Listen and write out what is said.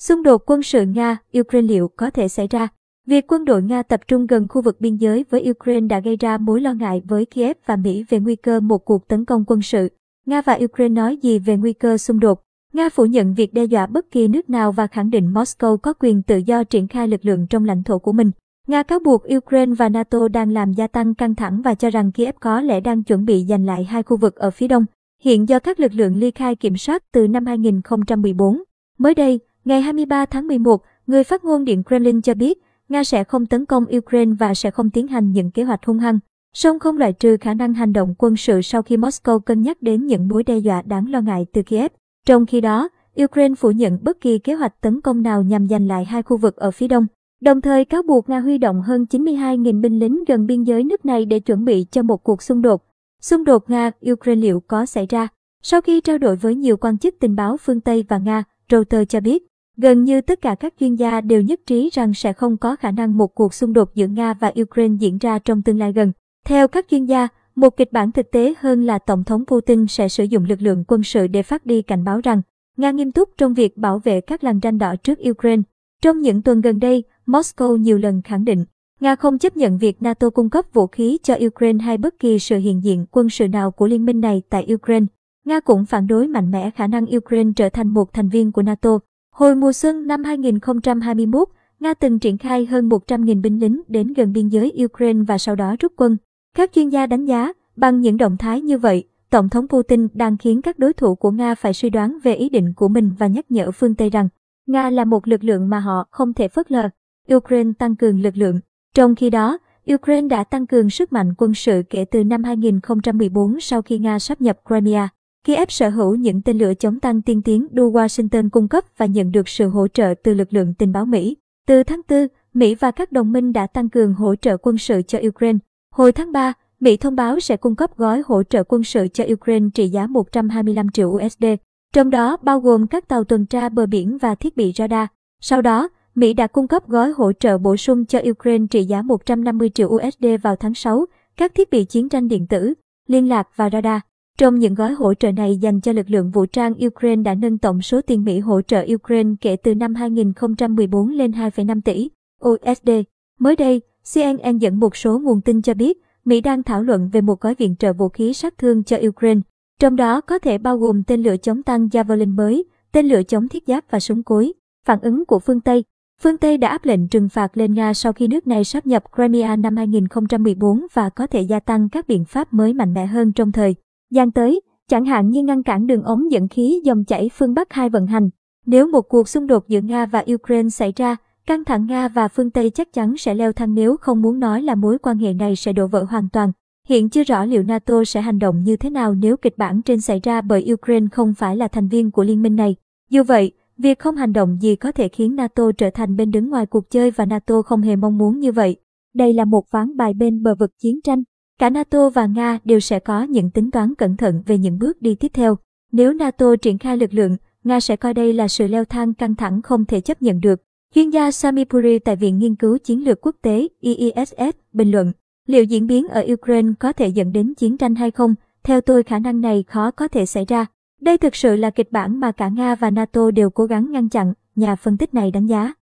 Xung đột quân sự Nga-Ukraine liệu có thể xảy ra? Việc quân đội Nga tập trung gần khu vực biên giới với Ukraine đã gây ra mối lo ngại với Kiev và Mỹ về nguy cơ một cuộc tấn công quân sự. Nga và Ukraine nói gì về nguy cơ xung đột? Nga phủ nhận việc đe dọa bất kỳ nước nào và khẳng định Moscow có quyền tự do triển khai lực lượng trong lãnh thổ của mình. Nga cáo buộc Ukraine và NATO đang làm gia tăng căng thẳng và cho rằng Kiev có lẽ đang chuẩn bị giành lại hai khu vực ở phía đông, hiện do các lực lượng ly khai kiểm soát từ năm 2014. Mới đây, ngày 23 tháng 11, người phát ngôn Điện Kremlin cho biết Nga sẽ không tấn công Ukraine và sẽ không tiến hành những kế hoạch hung hăng, song không loại trừ khả năng hành động quân sự sau khi Moscow cân nhắc đến những mối đe dọa đáng lo ngại từ Kiev. Trong khi đó, Ukraine phủ nhận bất kỳ kế hoạch tấn công nào nhằm giành lại hai khu vực ở phía đông, đồng thời cáo buộc Nga huy động hơn 92.000 binh lính gần biên giới nước này để chuẩn bị cho một cuộc xung đột. Xung đột Nga-Ukraine liệu có xảy ra? Sau khi trao đổi với nhiều quan chức tình báo phương Tây và Nga, Reuters cho biết, gần như tất cả các chuyên gia đều nhất trí rằng sẽ không có khả năng một cuộc xung đột giữa Nga và Ukraine diễn ra trong tương lai gần. Theo các chuyên gia, một kịch bản thực tế hơn là Tổng thống Putin sẽ sử dụng lực lượng quân sự để phát đi cảnh báo rằng Nga nghiêm túc trong việc bảo vệ các làn ranh đỏ trước Ukraine. Trong những tuần gần đây, Moscow nhiều lần khẳng định Nga không chấp nhận việc NATO cung cấp vũ khí cho Ukraine hay bất kỳ sự hiện diện quân sự nào của liên minh này tại Ukraine. Nga cũng phản đối mạnh mẽ khả năng Ukraine trở thành một thành viên của NATO. Hồi mùa xuân năm 2021, Nga từng triển khai hơn 100.000 binh lính đến gần biên giới Ukraine và sau đó rút quân. Các chuyên gia đánh giá, bằng những động thái như vậy, Tổng thống Putin đang khiến các đối thủ của Nga phải suy đoán về ý định của mình và nhắc nhở phương Tây rằng Nga là một lực lượng mà họ không thể phớt lờ. Ukraine tăng cường lực lượng. Trong khi đó, Ukraine đã tăng cường sức mạnh quân sự kể từ năm 2014 sau khi Nga sắp nhập Crimea. Kiev sở hữu những tên lửa chống tăng tiên tiến đu Washington cung cấp và nhận được sự hỗ trợ từ lực lượng tình báo Mỹ. Từ tháng 4, Mỹ và các đồng minh đã tăng cường hỗ trợ quân sự cho Ukraine. Hồi tháng 3, Mỹ thông báo sẽ cung cấp gói hỗ trợ quân sự cho Ukraine trị giá 125 triệu USD, trong đó bao gồm các tàu tuần tra bờ biển và thiết bị radar. Sau đó, Mỹ đã cung cấp gói hỗ trợ bổ sung cho Ukraine trị giá 150 triệu USD vào tháng 6, các thiết bị chiến tranh điện tử, liên lạc và radar. Trong những gói hỗ trợ này dành cho lực lượng vũ trang Ukraine đã nâng tổng số tiền Mỹ hỗ trợ Ukraine kể từ năm 2014 lên 2,5 tỷ USD. Mới đây, CNN dẫn một số nguồn tin cho biết Mỹ đang thảo luận về một gói viện trợ vũ khí sát thương cho Ukraine, trong đó có thể bao gồm tên lửa chống tăng Javelin mới, tên lửa chống thiết giáp và súng cối. Phản ứng của phương Tây Phương Tây đã áp lệnh trừng phạt lên Nga sau khi nước này sáp nhập Crimea năm 2014 và có thể gia tăng các biện pháp mới mạnh mẽ hơn trong thời gian tới, chẳng hạn như ngăn cản đường ống dẫn khí dòng chảy phương Bắc hai vận hành. Nếu một cuộc xung đột giữa Nga và Ukraine xảy ra, căng thẳng Nga và phương Tây chắc chắn sẽ leo thang nếu không muốn nói là mối quan hệ này sẽ đổ vỡ hoàn toàn. Hiện chưa rõ liệu NATO sẽ hành động như thế nào nếu kịch bản trên xảy ra bởi Ukraine không phải là thành viên của liên minh này. Dù vậy, việc không hành động gì có thể khiến NATO trở thành bên đứng ngoài cuộc chơi và NATO không hề mong muốn như vậy. Đây là một ván bài bên bờ vực chiến tranh. Cả NATO và Nga đều sẽ có những tính toán cẩn thận về những bước đi tiếp theo. Nếu NATO triển khai lực lượng, Nga sẽ coi đây là sự leo thang căng thẳng không thể chấp nhận được. Chuyên gia Sami Puri tại Viện Nghiên cứu Chiến lược Quốc tế IISS bình luận, liệu diễn biến ở Ukraine có thể dẫn đến chiến tranh hay không? Theo tôi khả năng này khó có thể xảy ra. Đây thực sự là kịch bản mà cả Nga và NATO đều cố gắng ngăn chặn, nhà phân tích này đánh giá.